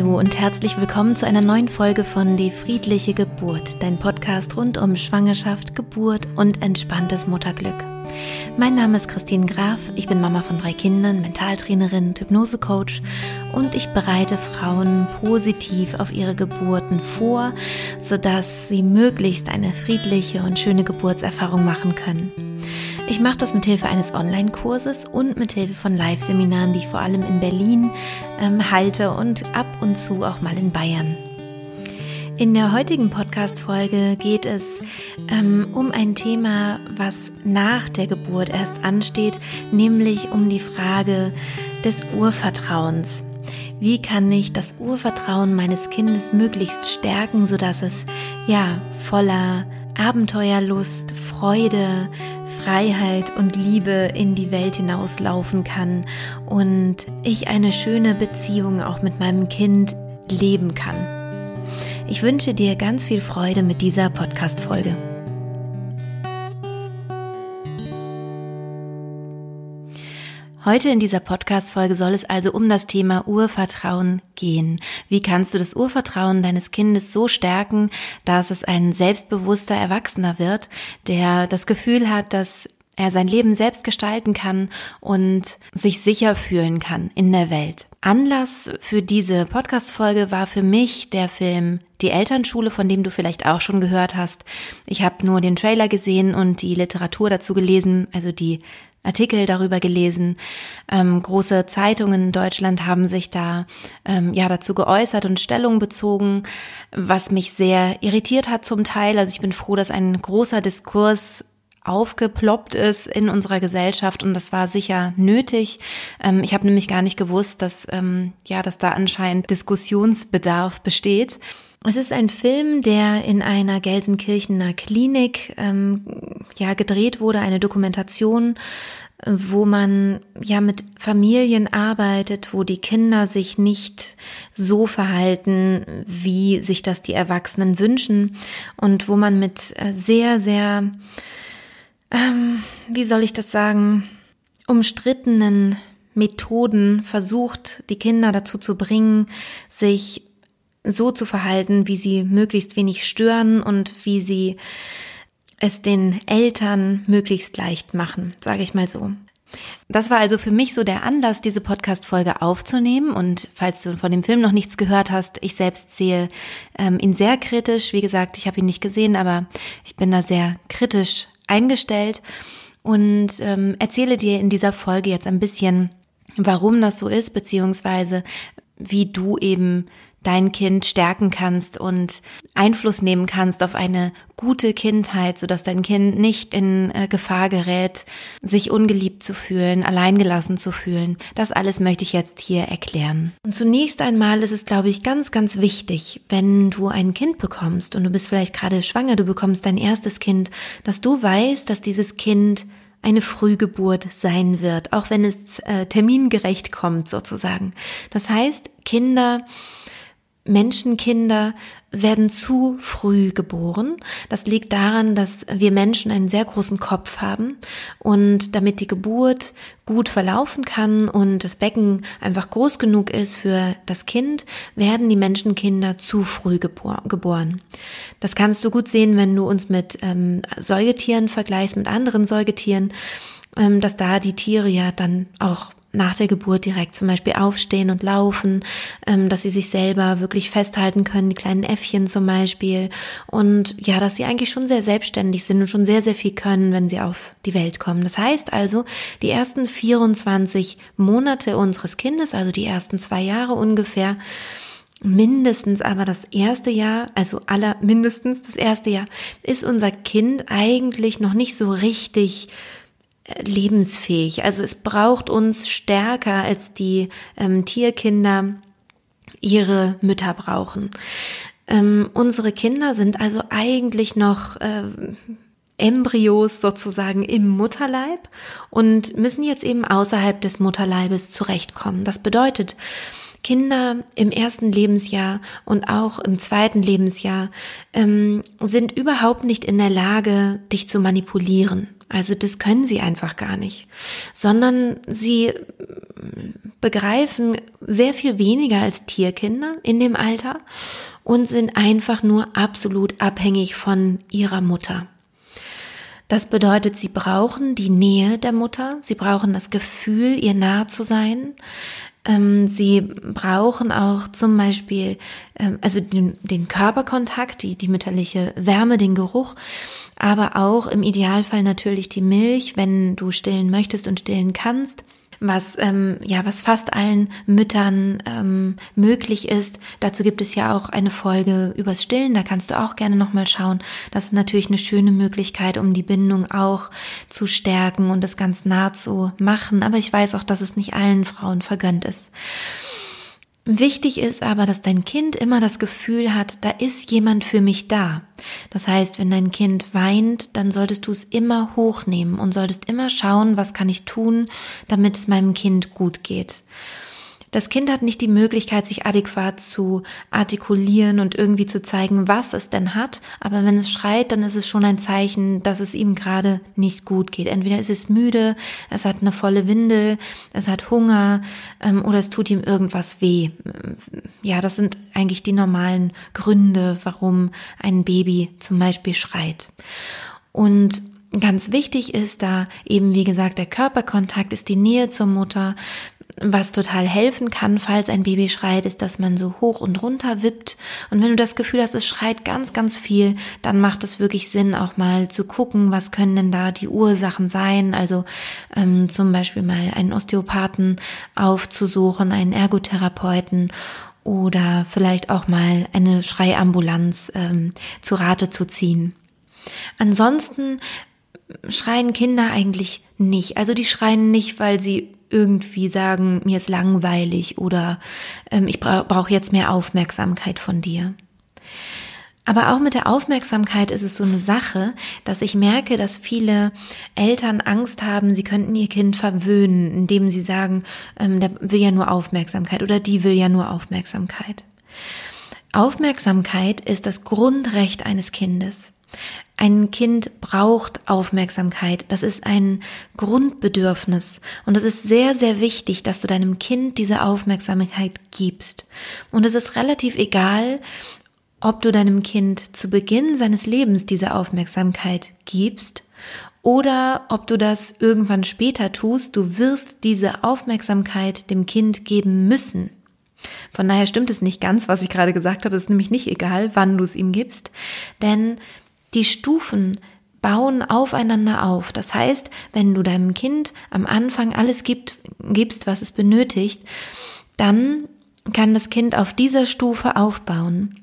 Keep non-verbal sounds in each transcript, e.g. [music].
Hallo und herzlich willkommen zu einer neuen Folge von Die friedliche Geburt, dein Podcast rund um Schwangerschaft, Geburt und entspanntes Mutterglück. Mein Name ist Christine Graf, ich bin Mama von drei Kindern, Mentaltrainerin, Hypnosecoach und ich bereite Frauen positiv auf ihre Geburten vor, sodass sie möglichst eine friedliche und schöne Geburtserfahrung machen können. Ich mache das mit Hilfe eines Online-Kurses und mit Hilfe von Live-Seminaren, die ich vor allem in Berlin ähm, halte und ab und zu auch mal in Bayern. In der heutigen Podcast-Folge geht es ähm, um ein Thema, was nach der Geburt erst ansteht, nämlich um die Frage des Urvertrauens. Wie kann ich das Urvertrauen meines Kindes möglichst stärken, sodass es ja voller Abenteuerlust, Freude, Freiheit und Liebe in die Welt hinauslaufen kann und ich eine schöne Beziehung auch mit meinem Kind leben kann. Ich wünsche dir ganz viel Freude mit dieser Podcast-Folge. Heute in dieser Podcast-Folge soll es also um das Thema Urvertrauen gehen. Wie kannst du das Urvertrauen deines Kindes so stärken, dass es ein selbstbewusster Erwachsener wird, der das Gefühl hat, dass er sein Leben selbst gestalten kann und sich sicher fühlen kann in der Welt. Anlass für diese Podcast-Folge war für mich der Film Die Elternschule, von dem du vielleicht auch schon gehört hast. Ich habe nur den Trailer gesehen und die Literatur dazu gelesen, also die Artikel darüber gelesen. Ähm, große Zeitungen in Deutschland haben sich da ähm, ja dazu geäußert und Stellung bezogen, was mich sehr irritiert hat zum Teil. Also ich bin froh, dass ein großer Diskurs aufgeploppt ist in unserer Gesellschaft und das war sicher nötig. Ähm, ich habe nämlich gar nicht gewusst, dass ähm, ja, dass da anscheinend Diskussionsbedarf besteht. Es ist ein Film, der in einer Gelsenkirchener Klinik ähm, ja gedreht wurde, eine Dokumentation, äh, wo man ja mit Familien arbeitet, wo die Kinder sich nicht so verhalten, wie sich das die Erwachsenen wünschen und wo man mit äh, sehr, sehr, ähm, wie soll ich das sagen, umstrittenen Methoden versucht, die Kinder dazu zu bringen, sich so zu verhalten, wie sie möglichst wenig stören und wie sie es den Eltern möglichst leicht machen, sage ich mal so. Das war also für mich so der Anlass, diese Podcast-Folge aufzunehmen. Und falls du von dem Film noch nichts gehört hast, ich selbst sehe ähm, ihn sehr kritisch. Wie gesagt, ich habe ihn nicht gesehen, aber ich bin da sehr kritisch eingestellt und ähm, erzähle dir in dieser Folge jetzt ein bisschen, warum das so ist, beziehungsweise wie du eben dein Kind stärken kannst und Einfluss nehmen kannst auf eine gute Kindheit, sodass dein Kind nicht in äh, Gefahr gerät, sich ungeliebt zu fühlen, alleingelassen zu fühlen. Das alles möchte ich jetzt hier erklären. Und zunächst einmal ist es, glaube ich, ganz, ganz wichtig, wenn du ein Kind bekommst und du bist vielleicht gerade schwanger, du bekommst dein erstes Kind, dass du weißt, dass dieses Kind eine Frühgeburt sein wird, auch wenn es äh, termingerecht kommt sozusagen. Das heißt, Kinder Menschenkinder werden zu früh geboren. Das liegt daran, dass wir Menschen einen sehr großen Kopf haben und damit die Geburt gut verlaufen kann und das Becken einfach groß genug ist für das Kind, werden die Menschenkinder zu früh gebor geboren. Das kannst du gut sehen, wenn du uns mit ähm, Säugetieren vergleichst, mit anderen Säugetieren, ähm, dass da die Tiere ja dann auch nach der Geburt direkt zum Beispiel aufstehen und laufen, ähm, dass sie sich selber wirklich festhalten können, die kleinen Äffchen zum Beispiel. Und ja, dass sie eigentlich schon sehr selbstständig sind und schon sehr, sehr viel können, wenn sie auf die Welt kommen. Das heißt also, die ersten 24 Monate unseres Kindes, also die ersten zwei Jahre ungefähr, mindestens aber das erste Jahr, also aller mindestens das erste Jahr, ist unser Kind eigentlich noch nicht so richtig lebensfähig. Also es braucht uns stärker als die ähm, Tierkinder ihre Mütter brauchen. Ähm, unsere Kinder sind also eigentlich noch äh, Embryos sozusagen im Mutterleib und müssen jetzt eben außerhalb des Mutterleibes zurechtkommen. Das bedeutet, Kinder im ersten Lebensjahr und auch im zweiten Lebensjahr ähm, sind überhaupt nicht in der Lage, dich zu manipulieren Also das können sie einfach gar nicht, sondern sie begreifen sehr viel weniger als Tierkinder in dem Alter und sind einfach nur absolut abhängig von ihrer Mutter. Das bedeutet, sie brauchen die Nähe der Mutter, sie brauchen das Gefühl, ihr nah zu sein. Ähm, sie brauchen auch zum Beispiel, ähm, also den, den Körperkontakt, die, die mütterliche Wärme, den Geruch, aber auch im Idealfall natürlich die Milch, wenn du stillen möchtest und stillen kannst was ähm, ja was fast allen Müttern ähm, möglich ist. Dazu gibt es ja auch eine Folge übers Stillen, da kannst du auch gerne nochmal schauen. Das ist natürlich eine schöne Möglichkeit, um die Bindung auch zu stärken und das ganz nah zu machen. Aber ich weiß auch, dass es nicht allen Frauen vergönnt ist. Wichtig ist aber, dass dein Kind immer das Gefühl hat, da ist jemand für mich da. Das heißt, wenn dein Kind weint, dann solltest du es immer hochnehmen und solltest immer schauen, was kann ich tun, damit es meinem Kind gut geht. Das Kind hat nicht die Möglichkeit, sich adäquat zu artikulieren und irgendwie zu zeigen, was es denn hat. Aber wenn es schreit, dann ist es schon ein Zeichen, dass es ihm gerade nicht gut geht. Entweder ist es müde, es hat eine volle Windel, es hat Hunger ähm, oder es tut ihm irgendwas weh. Ja, das sind eigentlich die normalen Gründe, warum ein Baby zum Beispiel schreit. Und Ganz wichtig ist da eben, wie gesagt, der Körperkontakt ist die Nähe zur Mutter. Was total helfen kann, falls ein Baby schreit, ist, dass man so hoch und runter wippt. Und wenn du das Gefühl hast, es schreit ganz, ganz viel, dann macht es wirklich Sinn, auch mal zu gucken, was können denn da die Ursachen sein. Also ähm, zum Beispiel mal einen Osteopathen aufzusuchen, einen Ergotherapeuten oder vielleicht auch mal eine Schreiambulanz ähm, zu Rate zu ziehen. Ansonsten schreien Kinder eigentlich nicht. Also die schreien nicht, weil sie irgendwie sagen, mir ist langweilig oder ähm, ich bra brauche jetzt mehr Aufmerksamkeit von dir. Aber auch mit der Aufmerksamkeit ist es so eine Sache, dass ich merke, dass viele Eltern Angst haben, sie könnten ihr Kind verwöhnen, indem sie sagen, ähm, der will ja nur Aufmerksamkeit oder die will ja nur Aufmerksamkeit. Aufmerksamkeit ist das Grundrecht eines Kindes. Ein Kind braucht Aufmerksamkeit. Das ist ein Grundbedürfnis. Und es ist sehr, sehr wichtig, dass du deinem Kind diese Aufmerksamkeit gibst. Und es ist relativ egal, ob du deinem Kind zu Beginn seines Lebens diese Aufmerksamkeit gibst oder ob du das irgendwann später tust. Du wirst diese Aufmerksamkeit dem Kind geben müssen. Von daher stimmt es nicht ganz, was ich gerade gesagt habe. Es ist nämlich nicht egal, wann du es ihm gibst, denn die Stufen bauen aufeinander auf. Das heißt, wenn du deinem Kind am Anfang alles gibt, gibst, was es benötigt, dann kann das Kind auf dieser Stufe aufbauen.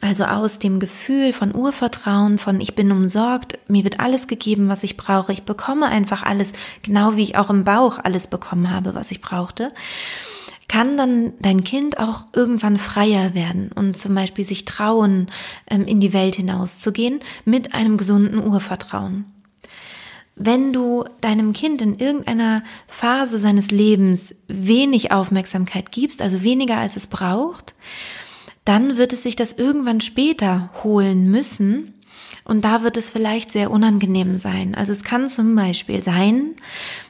Also aus dem Gefühl von Urvertrauen, von ich bin umsorgt, mir wird alles gegeben, was ich brauche, ich bekomme einfach alles, genau wie ich auch im Bauch alles bekommen habe, was ich brauchte kann dann dein Kind auch irgendwann freier werden und zum Beispiel sich trauen, ähm, in die Welt hinauszugehen mit einem gesunden Urvertrauen. Wenn du deinem Kind in irgendeiner Phase seines Lebens wenig Aufmerksamkeit gibst, also weniger als es braucht, dann wird es sich das irgendwann später holen müssen, und da wird es vielleicht sehr unangenehm sein. Also es kann zum Beispiel sein,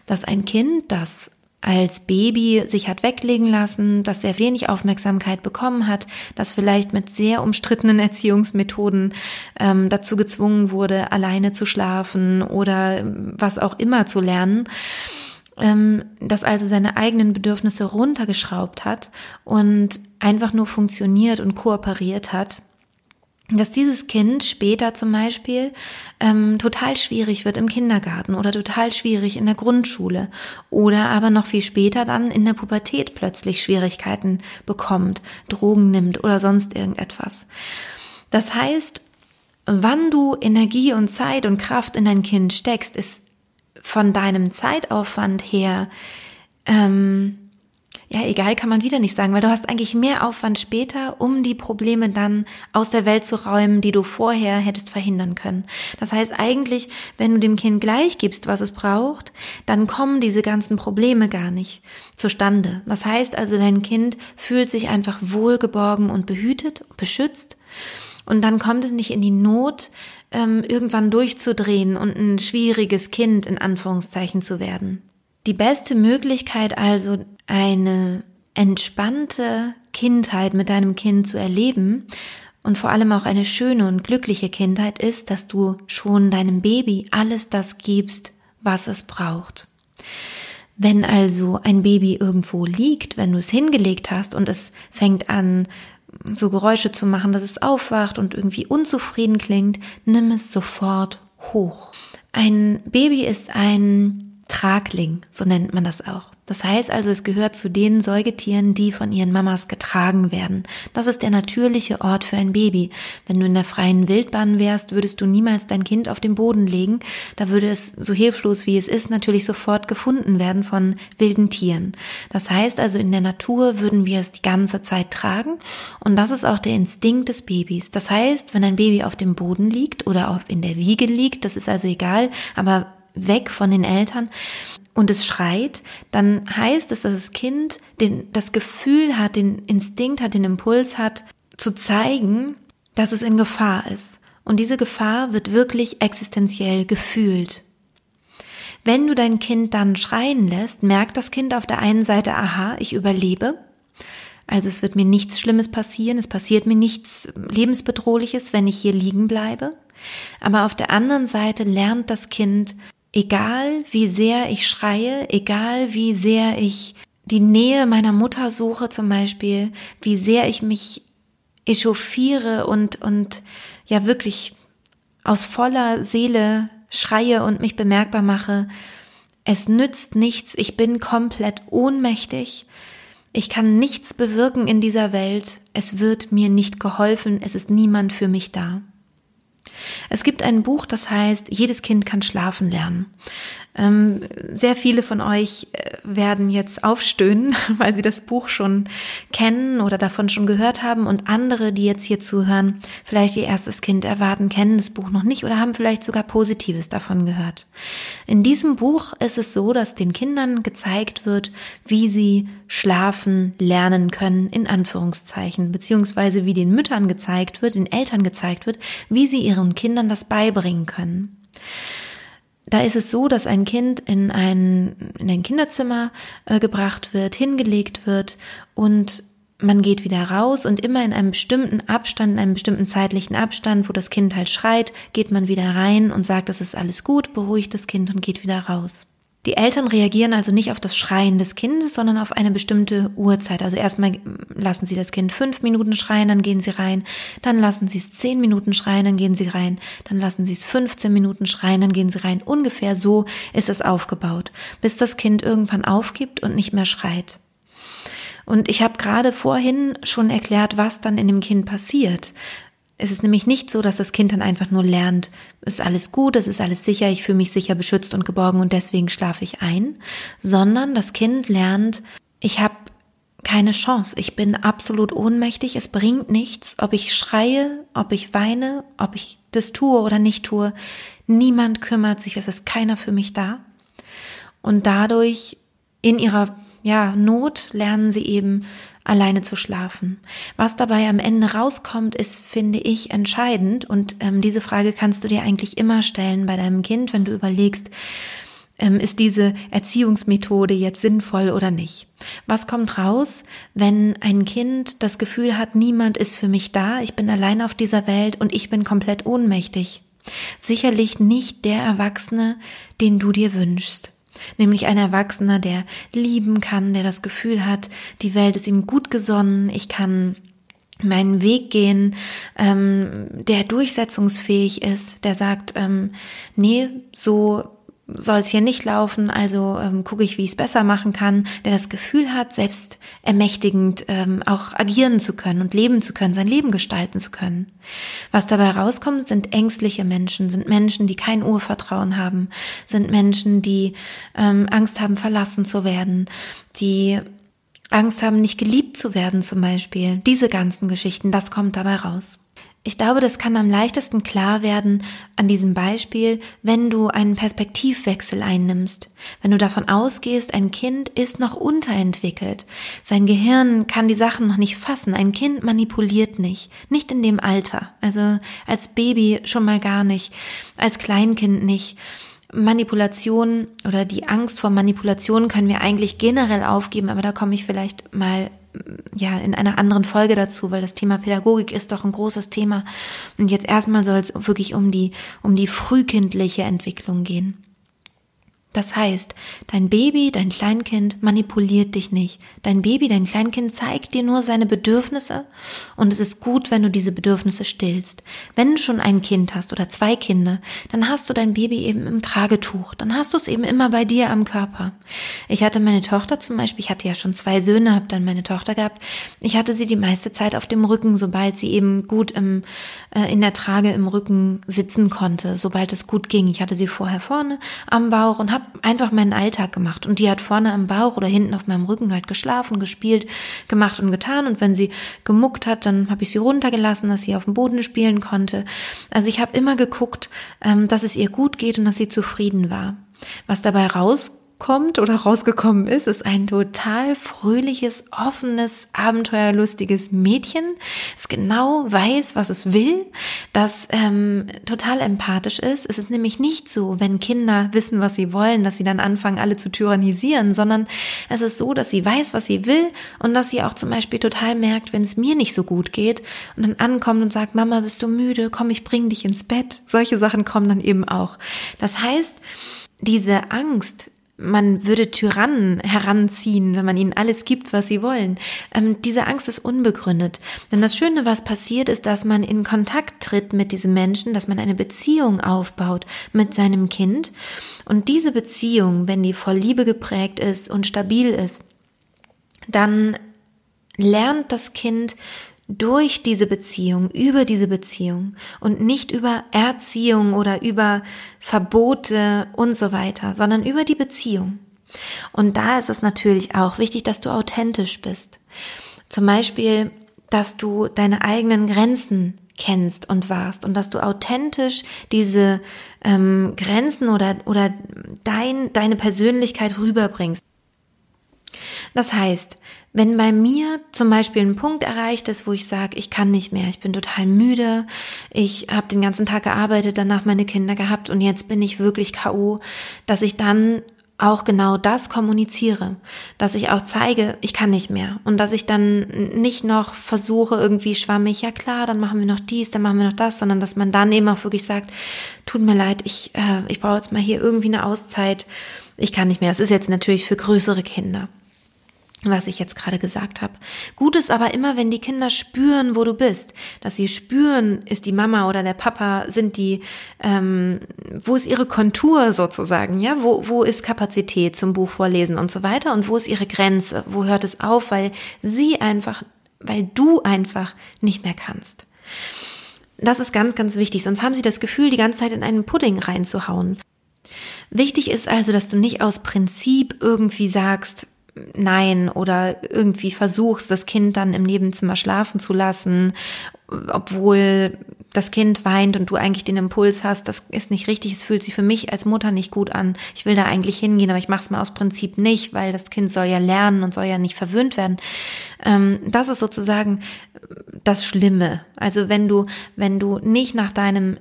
dass ein Kind, das als Baby sich hat weglegen lassen, dass sehr wenig Aufmerksamkeit bekommen hat, das vielleicht mit sehr umstrittenen [laughs] Erziehungsmethoden ähm, dazu gezwungen wurde, alleine zu schlafen oder was auch immer zu lernen, ähm, das also seine eigenen Bedürfnisse runtergeschraubt hat und einfach nur funktioniert und kooperiert hat dass dieses Kind später zum Beispiel ähm, total schwierig wird im Kindergarten oder total schwierig in der Grundschule oder aber noch viel später dann in der Pubertät plötzlich Schwierigkeiten bekommt, Drogen nimmt oder sonst irgendetwas. Das heißt, wann du Energie und Zeit und Kraft in dein Kind steckst, ist von deinem Zeitaufwand her ähm, ja, egal kann man wieder nicht sagen, weil du hast eigentlich mehr Aufwand später, um die Probleme dann aus der Welt zu räumen, die du vorher hättest verhindern können. Das heißt eigentlich, wenn du dem Kind gleich gibst, was es braucht, dann kommen diese ganzen Probleme gar nicht zustande. Das heißt also, dein Kind fühlt sich einfach wohlgeborgen und behütet, beschützt und dann kommt es nicht in die Not, ähm, irgendwann durchzudrehen und ein schwieriges Kind in Anführungszeichen zu werden. Die beste Möglichkeit also, eine entspannte Kindheit mit deinem Kind zu erleben und vor allem auch eine schöne und glückliche Kindheit ist, dass du schon deinem Baby alles das gibst, was es braucht. Wenn also ein Baby irgendwo liegt, wenn du es hingelegt hast und es fängt an, so Geräusche zu machen, dass es aufwacht und irgendwie unzufrieden klingt, nimm es sofort hoch. Ein Baby ist ein Tragling, so nennt man das auch. Das heißt also, es gehört zu den Säugetieren, die von ihren Mamas getragen werden. Das ist der natürliche Ort für ein Baby. Wenn du in der freien Wildbahn wärst, würdest du niemals dein Kind auf den Boden legen. Da würde es, so hilflos wie es ist, natürlich sofort gefunden werden von wilden Tieren. Das heißt also, in der Natur würden wir es die ganze Zeit tragen. Und das ist auch der Instinkt des Babys. Das heißt, wenn ein Baby auf dem Boden liegt oder auch in der Wiege liegt, das ist also egal, aber weg von den Eltern und es schreit, dann heißt es, dass das Kind den, das Gefühl hat, den Instinkt hat, den Impuls hat, zu zeigen, dass es in Gefahr ist. Und diese Gefahr wird wirklich existenziell gefühlt. Wenn du dein Kind dann schreien lässt, merkt das Kind auf der einen Seite, aha, ich überlebe. Also es wird mir nichts Schlimmes passieren, es passiert mir nichts lebensbedrohliches, wenn ich hier liegen bleibe. Aber auf der anderen Seite lernt das Kind, Egal wie sehr ich schreie, egal wie sehr ich die Nähe meiner Mutter suche zum Beispiel, wie sehr ich mich echauffiere und, und ja wirklich aus voller Seele schreie und mich bemerkbar mache, es nützt nichts, ich bin komplett ohnmächtig, ich kann nichts bewirken in dieser Welt, es wird mir nicht geholfen, es ist niemand für mich da. Es gibt ein Buch, das heißt, jedes Kind kann schlafen lernen. Ähm, sehr viele von euch äh, werden jetzt aufstöhnen, [laughs] weil sie das Buch schon kennen oder davon schon gehört haben und andere, die jetzt hier zuhören, vielleicht ihr erstes Kind erwarten, kennen das Buch noch nicht oder haben vielleicht sogar Positives davon gehört. In diesem Buch ist es so, dass den Kindern gezeigt wird, wie sie schlafen lernen können, in Anführungszeichen, beziehungsweise wie den Müttern gezeigt wird, den Eltern gezeigt wird, wie sie ihren Kindern das beibringen können. Da ist es so, dass ein Kind in ein, in ein Kinderzimmer äh, gebracht wird, hingelegt wird und man geht wieder raus und immer in einem bestimmten Abstand, in einem bestimmten zeitlichen Abstand, wo das Kind halt schreit, geht man wieder rein und sagt, es ist alles gut, beruhigt das Kind und geht wieder raus. Die Eltern reagieren also nicht auf das Schreien des Kindes, sondern auf eine bestimmte Uhrzeit. Also erstmal lassen sie das Kind fünf Minuten schreien, dann gehen sie rein, dann lassen sie es zehn Minuten schreien, dann gehen sie rein, dann lassen sie es 15 Minuten schreien, dann gehen sie rein. Ungefähr so ist es aufgebaut, bis das Kind irgendwann aufgibt und nicht mehr schreit. Und ich habe gerade vorhin schon erklärt, was dann in dem Kind passiert. Es ist nämlich nicht so, dass das Kind dann einfach nur lernt, ist alles gut, es ist alles sicher, ich fühle mich sicher beschützt und geborgen und deswegen schlafe ich ein, sondern das Kind lernt, ich habe keine Chance, ich bin absolut ohnmächtig, es bringt nichts, ob ich schreie, ob ich weine, ob ich das tue oder nicht tue, niemand kümmert sich, es ist keiner für mich da. Und dadurch in ihrer ja, Not lernen sie eben alleine zu schlafen. Was dabei am Ende rauskommt, ist, finde ich, entscheidend. Und ähm, diese Frage kannst du dir eigentlich immer stellen bei deinem Kind, wenn du überlegst, ähm, ist diese Erziehungsmethode jetzt sinnvoll oder nicht? Was kommt raus, wenn ein Kind das Gefühl hat, niemand ist für mich da, ich bin allein auf dieser Welt und ich bin komplett ohnmächtig? Sicherlich nicht der Erwachsene, den du dir wünschst nämlich ein Erwachsener, der lieben kann, der das Gefühl hat, die Welt ist ihm gut gesonnen, ich kann meinen Weg gehen, ähm, der durchsetzungsfähig ist, der sagt, ähm, nee, so soll es hier nicht laufen, also ähm, gucke ich, wie ich es besser machen kann, der das Gefühl hat, selbst ermächtigend ähm, auch agieren zu können und leben zu können, sein Leben gestalten zu können. Was dabei rauskommt, sind ängstliche Menschen, sind Menschen, die kein Urvertrauen haben, sind Menschen, die ähm, Angst haben, verlassen zu werden, die Angst haben, nicht geliebt zu werden zum Beispiel. Diese ganzen Geschichten, das kommt dabei raus. Ich glaube, das kann am leichtesten klar werden an diesem Beispiel, wenn du einen Perspektivwechsel einnimmst. Wenn du davon ausgehst, ein Kind ist noch unterentwickelt. Sein Gehirn kann die Sachen noch nicht fassen. Ein Kind manipuliert nicht. Nicht in dem Alter. Also als Baby schon mal gar nicht. Als Kleinkind nicht. Manipulation oder die Angst vor Manipulation können wir eigentlich generell aufgeben, aber da komme ich vielleicht mal ja, in einer anderen Folge dazu, weil das Thema Pädagogik ist doch ein großes Thema. Und jetzt erstmal soll es wirklich um die, um die frühkindliche Entwicklung gehen. Das heißt, dein Baby, dein Kleinkind manipuliert dich nicht. Dein Baby, dein Kleinkind zeigt dir nur seine Bedürfnisse und es ist gut, wenn du diese Bedürfnisse stillst. Wenn du schon ein Kind hast oder zwei Kinder, dann hast du dein Baby eben im Tragetuch. Dann hast du es eben immer bei dir am Körper. Ich hatte meine Tochter zum Beispiel, ich hatte ja schon zwei Söhne, habe dann meine Tochter gehabt. Ich hatte sie die meiste Zeit auf dem Rücken, sobald sie eben gut im, äh, in der Trage im Rücken sitzen konnte, sobald es gut ging. Ich hatte sie vorher vorne am Bauch und habe habe einfach meinen Alltag gemacht und die hat vorne am Bauch oder hinten auf meinem Rücken halt geschlafen, gespielt, gemacht und getan und wenn sie gemuckt hat, dann habe ich sie runtergelassen, dass sie auf dem Boden spielen konnte. Also ich habe immer geguckt, ähm, dass es ihr gut geht und dass sie zufrieden war. Was dabei raus kommt oder rausgekommen ist, ist ein total fröhliches, offenes, abenteuerlustiges Mädchen, das genau weiß, was es will, das ähm, total empathisch ist. Es ist nämlich nicht so, wenn Kinder wissen, was sie wollen, dass sie dann anfangen, alle zu tyrannisieren, sondern es ist so, dass sie weiß, was sie will und dass sie auch zum Beispiel total merkt, wenn es mir nicht so gut geht und dann ankommt und sagt, Mama, bist du müde? Komm, ich bring dich ins Bett. Solche Sachen kommen dann eben auch. Das heißt, diese Angst, man würde Tyrannen heranziehen, wenn man ihnen alles gibt, was sie wollen. Ähm, diese Angst ist unbegründet. Denn das Schöne, was passiert, ist, dass man in Kontakt tritt mit diesem Menschen, dass man eine Beziehung aufbaut mit seinem Kind. Und diese Beziehung, wenn die voll Liebe geprägt ist und stabil ist, dann lernt das Kind durch diese Beziehung, über diese Beziehung und nicht über Erziehung oder über Verbote und so weiter, sondern über die Beziehung. Und da ist es natürlich auch wichtig, dass du authentisch bist. Zum Beispiel, dass du deine eigenen Grenzen kennst und warst und dass du authentisch diese ähm, Grenzen oder, oder dein, deine Persönlichkeit rüberbringst. Das heißt, wenn bei mir zum Beispiel ein Punkt erreicht ist, wo ich sage, ich kann nicht mehr, ich bin total müde, ich habe den ganzen Tag gearbeitet, danach meine Kinder gehabt und jetzt bin ich wirklich KO, dass ich dann auch genau das kommuniziere, dass ich auch zeige, ich kann nicht mehr und dass ich dann nicht noch versuche irgendwie schwammig, ja klar, dann machen wir noch dies, dann machen wir noch das, sondern dass man dann eben auch wirklich sagt, tut mir leid, ich äh, ich brauche jetzt mal hier irgendwie eine Auszeit, ich kann nicht mehr. Es ist jetzt natürlich für größere Kinder was ich jetzt gerade gesagt habe. Gut ist aber immer, wenn die Kinder spüren, wo du bist, dass sie spüren, ist die Mama oder der Papa, sind die, ähm, wo ist ihre Kontur sozusagen, ja, wo wo ist Kapazität zum Buch vorlesen und so weiter und wo ist ihre Grenze, wo hört es auf, weil sie einfach, weil du einfach nicht mehr kannst. Das ist ganz, ganz wichtig, sonst haben sie das Gefühl, die ganze Zeit in einen Pudding reinzuhauen. Wichtig ist also, dass du nicht aus Prinzip irgendwie sagst, Nein oder irgendwie versuchst, das Kind dann im Nebenzimmer schlafen zu lassen, obwohl das Kind weint und du eigentlich den Impuls hast, das ist nicht richtig, es fühlt sich für mich als Mutter nicht gut an. Ich will da eigentlich hingehen, aber ich mache es mal aus Prinzip nicht, weil das Kind soll ja lernen und soll ja nicht verwöhnt werden. Ähm, das ist sozusagen das Schlimme. Also wenn du, wenn du nicht nach deinem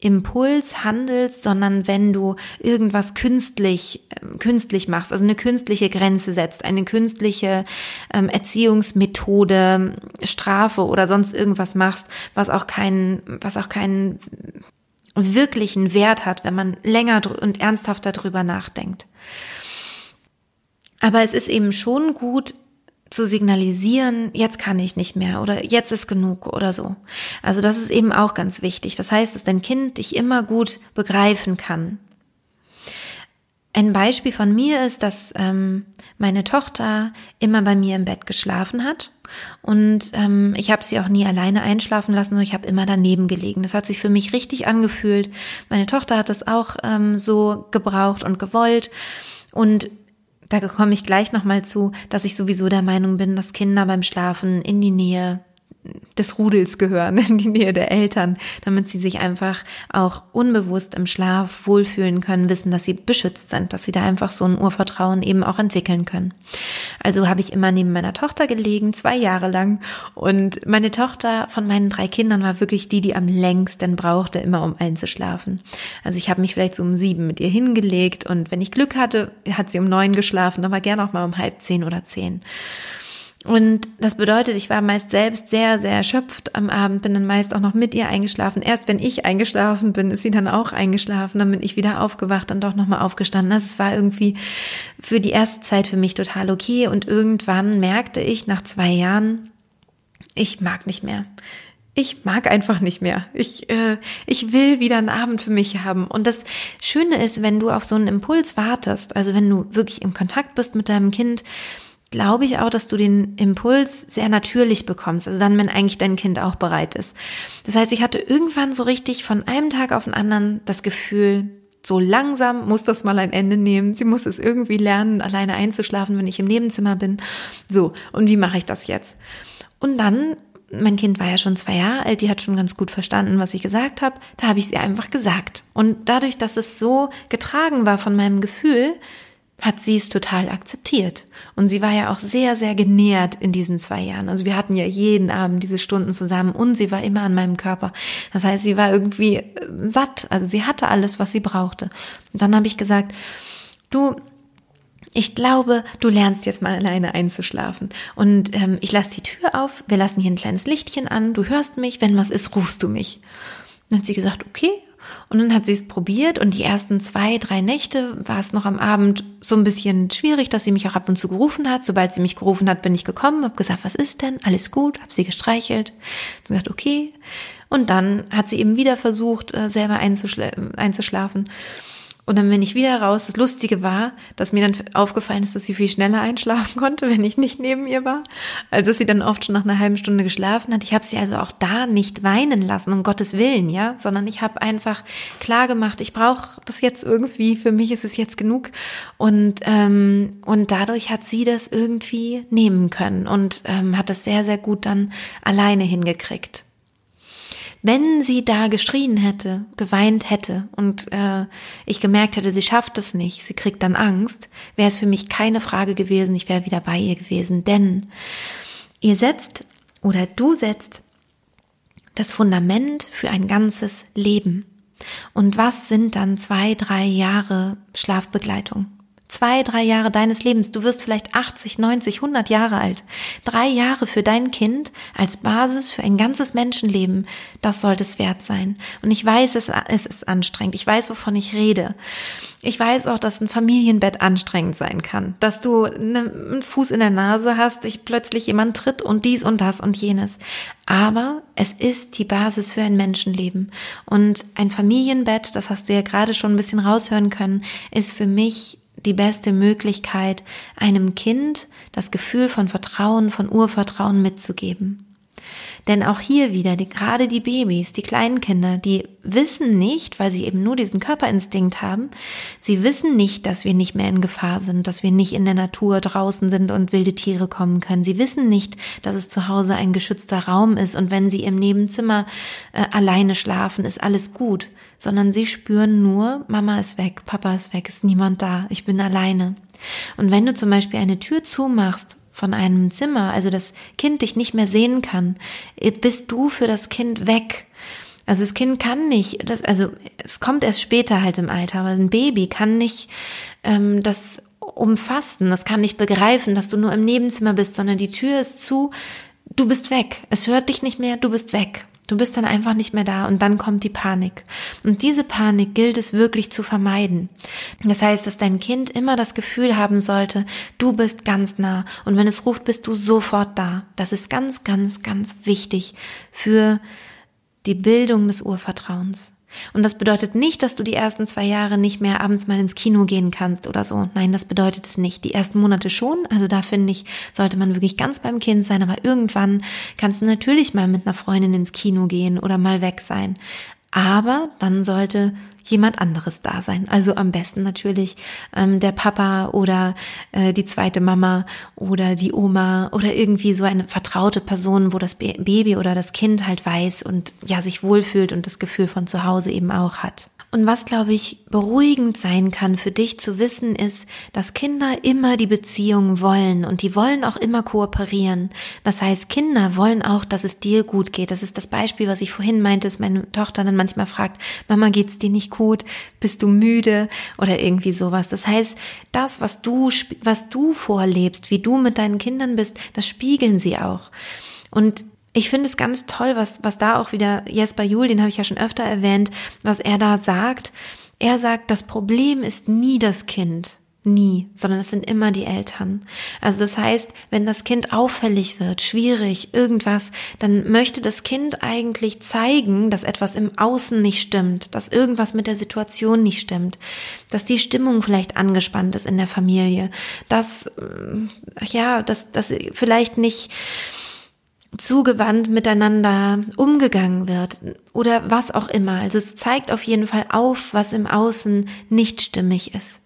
Impuls handelst, sondern wenn du irgendwas künstlich, äh, künstlich machst, also eine künstliche Grenze setzt, eine künstliche ähm, Erziehungsmethode, Strafe oder sonst irgendwas machst, was auch keinen, was auch keinen wirklichen Wert hat, wenn man länger und ernsthafter darüber nachdenkt. Aber es ist eben schon gut, zu signalisieren, jetzt kann ich nicht mehr oder jetzt ist genug oder so. Also das ist eben auch ganz wichtig. Das heißt, dass dein Kind dich immer gut begreifen kann. Ein Beispiel von mir ist, dass ähm, meine Tochter immer bei mir im Bett geschlafen hat und ähm, ich habe sie auch nie alleine einschlafen lassen, sondern ich habe immer daneben gelegen. Das hat sich für mich richtig angefühlt. Meine Tochter hat es auch ähm, so gebraucht und gewollt und da komme ich gleich nochmal zu, dass ich sowieso der Meinung bin, dass Kinder beim Schlafen in die Nähe des Rudels gehören, in die Nähe der Eltern, damit sie sich einfach auch unbewusst im Schlaf wohlfühlen können, wissen, dass sie beschützt sind, dass sie da einfach so ein Urvertrauen eben auch entwickeln können. Also habe ich immer neben meiner Tochter gelegen, zwei Jahre lang. Und meine Tochter von meinen drei Kindern war wirklich die, die am längsten brauchte, immer um einzuschlafen. Also ich habe mich vielleicht so um sieben mit ihr hingelegt und wenn ich Glück hatte, hat sie um neun geschlafen, aber gerne auch mal um halb zehn oder zehn. Und das bedeutet, ich war meist selbst sehr, sehr erschöpft am Abend, bin dann meist auch noch mit ihr eingeschlafen. Erst wenn ich eingeschlafen bin, ist sie dann auch eingeschlafen, dann bin ich wieder aufgewacht und doch nochmal aufgestanden. Also es war irgendwie für die erste Zeit für mich total okay. Und irgendwann merkte ich nach zwei Jahren, ich mag nicht mehr. Ich mag einfach nicht mehr. Ich, äh, ich will wieder einen Abend für mich haben. Und das Schöne ist, wenn du auf so einen Impuls wartest, also wenn du wirklich im Kontakt bist mit deinem Kind, glaube ich auch, dass du den Impuls sehr natürlich bekommst. Also dann, wenn eigentlich dein Kind auch bereit ist. Das heißt, ich hatte irgendwann so richtig von einem Tag auf den anderen das Gefühl, so langsam muss das mal ein Ende nehmen. Sie muss es irgendwie lernen, alleine einzuschlafen, wenn ich im Nebenzimmer bin. So, und wie mache ich das jetzt? Und dann, mein Kind war ja schon zwei Jahre alt, die hat schon ganz gut verstanden, was ich gesagt habe. Da habe ich sie einfach gesagt. Und dadurch, dass es so getragen war von meinem Gefühl, hat sie es total akzeptiert. Und sie war ja auch sehr, sehr genährt in diesen zwei Jahren. Also wir hatten ja jeden Abend diese Stunden zusammen und sie war immer an meinem Körper. Das heißt, sie war irgendwie äh, satt. Also sie hatte alles, was sie brauchte. Und dann habe ich gesagt, du, ich glaube, du lernst jetzt mal alleine einzuschlafen. Und ähm, ich lasse die Tür auf, wir lassen hier ein kleines Lichtchen an, du hörst mich, wenn was ist, rufst du mich. Dann hat sie gesagt, okay, und dann hat sie es probiert und die ersten zwei, drei Nächte war es noch am Abend so ein bisschen schwierig, dass sie mich auch ab und zu gerufen hat. Sobald sie mich gerufen hat, bin ich gekommen, habe gesagt, was ist denn? Alles gut, habe sie gestreichelt, sie gesagt, okay. Und dann hat sie eben wieder versucht, äh, selber einzuschlafen. Und dann bin ich wieder raus. Das Lustige war, dass mir dann aufgefallen ist, dass sie viel schneller einschlafen [laughs] konnte, wenn ich nicht neben ihr war. Also dass sie dann oft schon nach einer halben Stunde geschlafen hat. Ich habe sie also auch da nicht weinen lassen, um Gottes Willen, ja, sondern ich habe einfach klar gemacht, ich brauche das jetzt irgendwie, für mich ist es jetzt genug. Und, ähm, und dadurch hat sie das irgendwie nehmen können und ähm, hat das sehr, sehr gut dann alleine hingekriegt. Wenn sie da geschrien hätte, geweint hätte und äh, ich gemerkt hätte, sie schafft es nicht, sie kriegt dann Angst, wäre es für mich keine Frage gewesen, ich wäre wieder bei ihr gewesen. Denn ihr setzt oder du setzt das Fundament für ein ganzes Leben. Und was sind dann zwei, drei Jahre Schlafbegleitung? Zwei, drei Jahre deines Lebens. Du wirst vielleicht 80, 90, 100 Jahre alt. Drei Jahre für dein Kind als Basis für ein ganzes Menschenleben, das sollte es wert sein. Und ich weiß, es, es ist anstrengend. Ich weiß, wovon ich rede. Ich weiß auch, dass ein Familienbett anstrengend sein kann. Dass du einen Fuß in der Nase hast, dich plötzlich jemand tritt und dies und das und jenes. Aber es ist die Basis für ein Menschenleben. Und ein Familienbett, das hast du ja gerade schon ein bisschen raushören können, ist für mich die beste Möglichkeit, einem Kind das Gefühl von Vertrauen, von Urvertrauen mitzugeben. Denn auch hier wieder, die, gerade die Babys, die kleinen Kinder, die wissen nicht, weil sie eben nur diesen Körperinstinkt haben, sie wissen nicht, dass wir nicht mehr in Gefahr sind, dass wir nicht in der Natur draußen sind und wilde Tiere kommen können. Sie wissen nicht, dass es zu Hause ein geschützter Raum ist und wenn sie im Nebenzimmer äh, alleine schlafen, ist alles gut, sondern sie spüren nur, Mama ist weg, Papa ist weg, ist niemand da, ich bin alleine. Und wenn du zum Beispiel eine Tür zumachst von einem Zimmer, also das Kind dich nicht mehr sehen kann, bist du für das Kind weg. Also das Kind kann nicht, das, also es kommt erst später halt im Alter, aber ein Baby kann nicht ähm, das umfassen, das kann nicht begreifen, dass du nur im Nebenzimmer bist, sondern die Tür ist zu, du bist weg. Es hört dich nicht mehr, du bist weg. Du bist dann einfach nicht mehr da und dann kommt die Panik. Und diese Panik gilt es wirklich zu vermeiden. Das heißt, dass dein Kind immer das Gefühl haben sollte, du bist ganz nah und wenn es ruft, bist du sofort da. Das ist ganz, ganz, ganz wichtig für die Bildung des Urvertrauens. Und das bedeutet nicht, dass du die ersten zwei Jahre nicht mehr abends mal ins Kino gehen kannst oder so. Nein, das bedeutet es nicht. Die ersten Monate schon. Also da finde ich, sollte man wirklich ganz beim Kind sein. Aber irgendwann kannst du natürlich mal mit einer Freundin ins Kino gehen oder mal weg sein. Aber dann sollte jemand anderes da sein. Also am besten natürlich ähm, der Papa oder äh, die zweite Mama oder die Oma oder irgendwie so eine vertraute Person, wo das Baby oder das Kind halt weiß und ja sich wohlfühlt und das Gefühl von zu Hause eben auch hat. Und was, glaube ich, beruhigend sein kann für dich zu wissen, ist, dass Kinder immer die Beziehung wollen und die wollen auch immer kooperieren. Das heißt, Kinder wollen auch, dass es dir gut geht. Das ist das Beispiel, was ich vorhin meinte, dass meine Tochter dann manchmal fragt, Mama, geht's dir nicht gut? Bist du müde? Oder irgendwie sowas. Das heißt, das, was du, was du vorlebst, wie du mit deinen Kindern bist, das spiegeln sie auch. Und ich finde es ganz toll, was, was da auch wieder Jesper Juhl, den habe ich ja schon öfter erwähnt, was er da sagt. Er sagt, das Problem ist nie das Kind. Nie, sondern es sind immer die Eltern. Also das heißt, wenn das Kind auffällig wird, schwierig, irgendwas, dann möchte das Kind eigentlich zeigen, dass etwas im Außen nicht stimmt, dass irgendwas mit der Situation nicht stimmt, dass die Stimmung vielleicht angespannt ist in der Familie, dass, äh, ja, dass, dass vielleicht nicht, zugewandt miteinander umgegangen wird oder was auch immer. Also es zeigt auf jeden Fall auf, was im Außen nicht stimmig ist.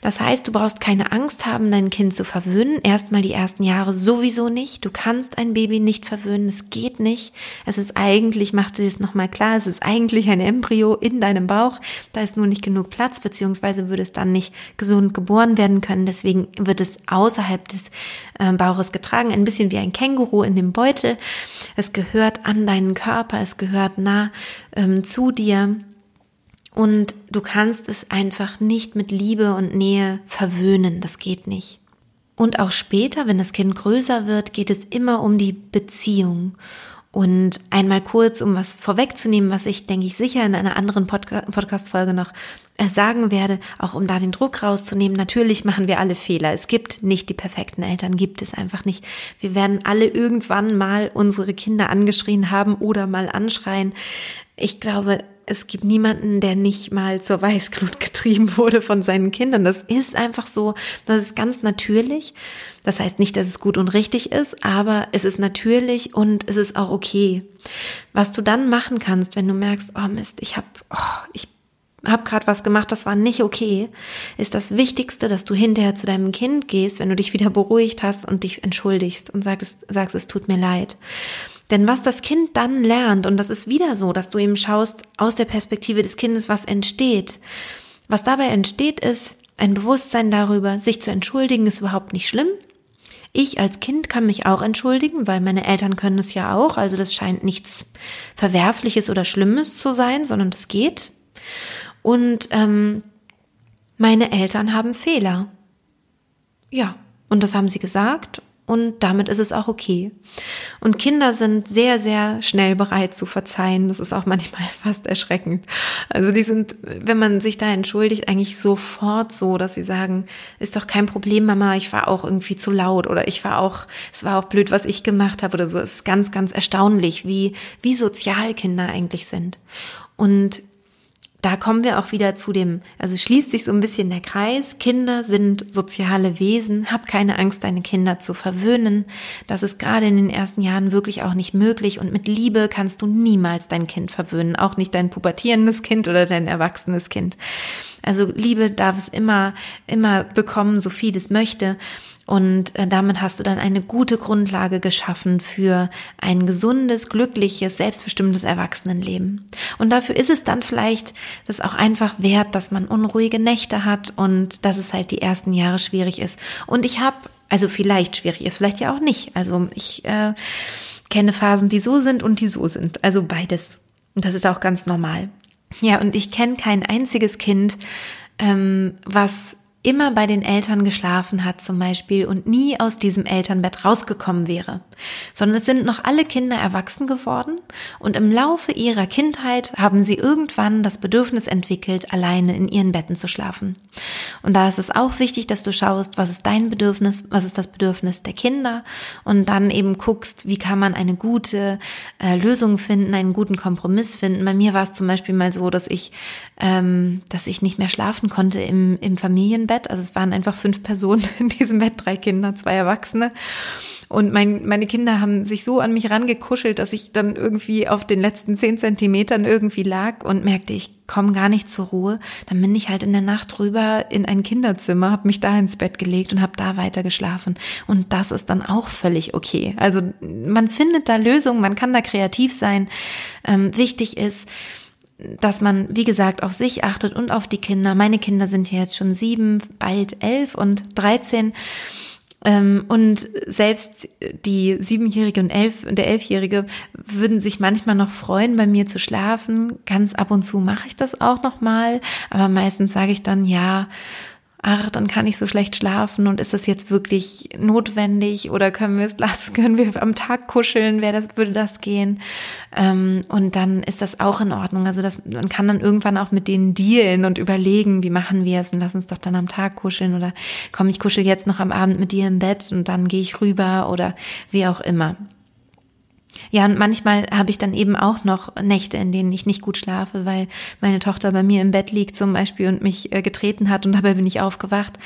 Das heißt, du brauchst keine Angst haben, dein Kind zu verwöhnen. Erstmal die ersten Jahre sowieso nicht. Du kannst ein Baby nicht verwöhnen. Es geht nicht. Es ist eigentlich, macht sie es nochmal klar, es ist eigentlich ein Embryo in deinem Bauch. Da ist nur nicht genug Platz, beziehungsweise würde es dann nicht gesund geboren werden können. Deswegen wird es außerhalb des äh, Bauches getragen. Ein bisschen wie ein Känguru in dem Beutel. Es gehört an deinen Körper. Es gehört nah ähm, zu dir. Und du kannst es einfach nicht mit Liebe und Nähe verwöhnen. Das geht nicht. Und auch später, wenn das Kind größer wird, geht es immer um die Beziehung. Und einmal kurz, um was vorwegzunehmen, was ich, denke ich, sicher in einer anderen Podca Podcast-Folge noch äh, sagen werde, auch um da den Druck rauszunehmen. Natürlich machen wir alle Fehler. Es gibt nicht die perfekten Eltern, gibt es einfach nicht. Wir werden alle irgendwann mal unsere Kinder angeschrien haben oder mal anschreien. Ich glaube, es gibt niemanden, der nicht mal zur Weißglut getrieben wurde von seinen Kindern. Das ist einfach so, das ist ganz natürlich. Das heißt nicht, dass es gut und richtig ist, aber es ist natürlich und es ist auch okay. Was du dann machen kannst, wenn du merkst, oh Mist, ich habe, oh, ich habe gerade was gemacht, das war nicht okay, ist das Wichtigste, dass du hinterher zu deinem Kind gehst, wenn du dich wieder beruhigt hast und dich entschuldigst und sagst, sagst es tut mir leid. Denn was das Kind dann lernt, und das ist wieder so, dass du eben schaust aus der Perspektive des Kindes, was entsteht. Was dabei entsteht, ist ein Bewusstsein darüber, sich zu entschuldigen, ist überhaupt nicht schlimm. Ich als Kind kann mich auch entschuldigen, weil meine Eltern können es ja auch. Also das scheint nichts Verwerfliches oder Schlimmes zu sein, sondern das geht. Und ähm, meine Eltern haben Fehler. Ja, und das haben sie gesagt und damit ist es auch okay. Und Kinder sind sehr, sehr schnell bereit zu verzeihen. Das ist auch [laughs] manchmal fast erschreckend. Also die sind, wenn man sich da entschuldigt, eigentlich sofort so, dass sie sagen, ist doch kein Problem, Mama, ich war auch irgendwie zu laut oder ich war auch, es war auch blöd, was ich gemacht habe oder so. Es ist ganz, ganz erstaunlich, wie, wie sozial Kinder eigentlich sind. Und da kommen wir auch wieder zu dem, also schließt sich so ein bisschen der Kreis. Kinder sind soziale Wesen. Hab keine Angst, deine Kinder zu verwöhnen. Das ist gerade in den ersten Jahren wirklich auch nicht möglich. Und mit Liebe kannst du niemals dein Kind verwöhnen. Auch nicht dein pubertierendes Kind oder dein erwachsenes Kind. Also Liebe darf es immer, immer bekommen, so viel es möchte. Und äh, damit hast du dann eine gute Grundlage geschaffen für ein gesundes, glückliches, selbstbestimmtes Erwachsenenleben. Und dafür ist es dann vielleicht das auch einfach wert, dass man unruhige Nächte hat und dass es halt die ersten Jahre schwierig ist. Und ich habe, also vielleicht schwierig ist, vielleicht ja auch nicht. Also ich äh, kenne Phasen, die so sind und die so sind. Also beides. Und das ist auch ganz normal. Ja, und ich kenne kein einziges Kind, ähm, was immer bei den Eltern geschlafen hat zum Beispiel und nie aus diesem Elternbett rausgekommen wäre, sondern es sind noch alle Kinder erwachsen geworden und im Laufe ihrer Kindheit haben sie irgendwann das Bedürfnis entwickelt, alleine in ihren Betten zu schlafen. Und da ist es auch wichtig, dass du schaust, was ist dein Bedürfnis, was ist das Bedürfnis der Kinder und dann eben guckst, wie kann man eine gute äh, Lösung finden, einen guten Kompromiss finden. Bei mir war es zum Beispiel mal so, dass ich, ähm, dass ich nicht mehr schlafen konnte im, im Familienbett Bett. Also es waren einfach fünf Personen [laughs] in diesem Bett, drei Kinder, zwei Erwachsene. Und mein, meine Kinder haben sich so an mich rangekuschelt, dass ich dann irgendwie auf den letzten zehn Zentimetern irgendwie lag und merkte, ich komme gar nicht zur Ruhe. Dann bin ich halt in der Nacht rüber in ein Kinderzimmer, habe mich da ins Bett gelegt und habe da weiter geschlafen. Und das ist dann auch völlig okay. Also man findet da Lösungen, man kann da kreativ sein. Ähm, wichtig ist, dass man, wie gesagt, auf sich achtet und auf die Kinder. Meine Kinder sind jetzt schon sieben, bald elf und dreizehn. Ähm, und selbst die Siebenjährige und elf, der Elfjährige würden sich manchmal noch freuen, bei mir zu schlafen. Ganz ab und zu mache ich das auch noch mal, aber meistens sage ich dann ja, ach, dann kann ich so schlecht schlafen und ist das jetzt wirklich notwendig oder können wir es lassen, [laughs] können wir am Tag kuscheln, wäre das, würde das gehen? Ähm, und dann ist das auch in Ordnung. Also das, man kann dann irgendwann auch mit denen dealen und überlegen, wie machen wir es und lass uns doch dann am Tag kuscheln oder komm, ich kuschel jetzt noch am Abend mit dir im Bett und dann gehe ich rüber oder wie auch immer. Ja, und manchmal habe ich dann eben auch noch Nächte, in denen ich nicht gut schlafe, weil meine Tochter bei mir im Bett liegt zum Beispiel und mich äh, getreten hat und dabei bin ich aufgewacht.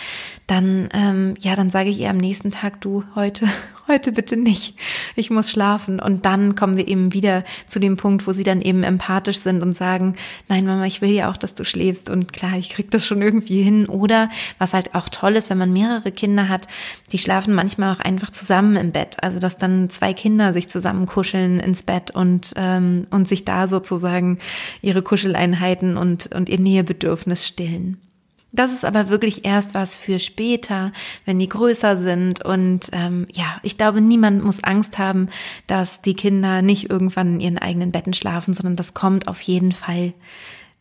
Dann, ähm, ja, dann sage ich ihr am nächsten Tag, du, heute, heute bitte nicht. Ich muss schlafen. Und dann kommen wir eben wieder zu dem Punkt, wo sie dann eben empathisch sind und sagen, nein, Mama, ich will ja auch, dass du schläfst. Und klar, ich krieg das schon irgendwie hin. Oder was halt auch toll ist, wenn man mehrere Kinder hat, die schlafen manchmal auch einfach zusammen im Bett. Also, dass dann zwei Kinder sich zusammen kuscheln ins Bett und, ähm, und sich da sozusagen ihre Kuscheleinheiten und, und ihr Nähebedürfnis stillen. Das ist aber wirklich erst was für später, wenn die größer sind. Und ähm, ja, ich glaube, niemand muss Angst haben, dass die Kinder nicht irgendwann in ihren eigenen Betten schlafen, sondern das kommt auf jeden Fall.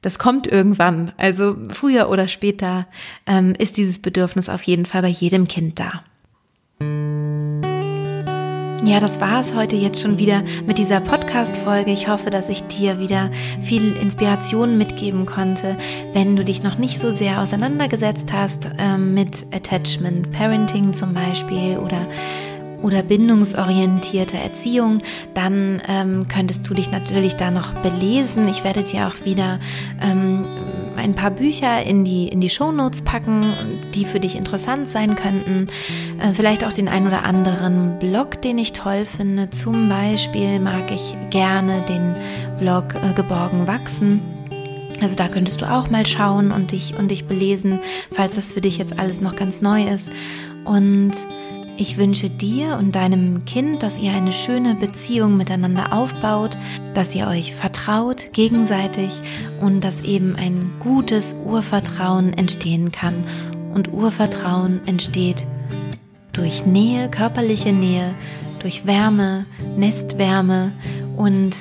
Das kommt irgendwann. Also früher oder später ähm, ist dieses Bedürfnis auf jeden Fall bei jedem Kind da. Ja, das war es heute jetzt schon wieder mit dieser Podcast-Folge. Ich hoffe, dass ich dir wieder viel Inspiration mitgeben konnte, wenn du dich noch nicht so sehr auseinandergesetzt hast äh, mit Attachment Parenting zum Beispiel oder oder bindungsorientierte Erziehung, dann ähm, könntest du dich natürlich da noch belesen. Ich werde dir auch wieder ähm, ein paar Bücher in die, in die Shownotes packen, die für dich interessant sein könnten. Äh, vielleicht auch den ein oder anderen Blog, den ich toll finde. Zum Beispiel mag ich gerne den Blog äh, Geborgen wachsen. Also da könntest du auch mal schauen und dich, und dich belesen, falls das für dich jetzt alles noch ganz neu ist. Und ich wünsche dir und deinem Kind, dass ihr eine schöne Beziehung miteinander aufbaut, dass ihr euch vertraut gegenseitig und dass eben ein gutes Urvertrauen entstehen kann. Und Urvertrauen entsteht durch Nähe, körperliche Nähe, durch Wärme, Nestwärme und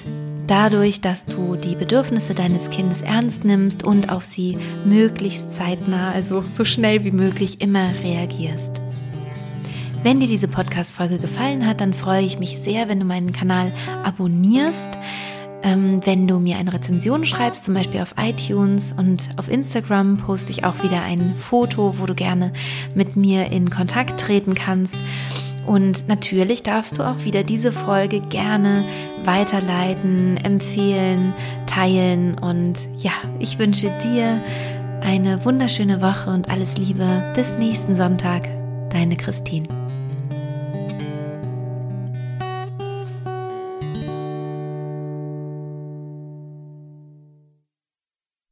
dadurch, dass du die Bedürfnisse deines Kindes ernst nimmst und auf sie möglichst zeitnah, also so schnell wie möglich immer reagierst. Wenn dir diese Podcast-Folge gefallen hat, dann freue ich mich sehr, wenn du meinen Kanal abonnierst. Ähm, wenn du mir eine Rezension schreibst, zum Beispiel auf iTunes und auf Instagram poste ich auch wieder ein Foto, wo du gerne mit mir in Kontakt treten kannst. Und natürlich darfst du auch wieder diese Folge gerne weiterleiten, empfehlen, teilen. Und ja, ich wünsche dir eine wunderschöne Woche und alles Liebe. Bis nächsten Sonntag. Deine Christine.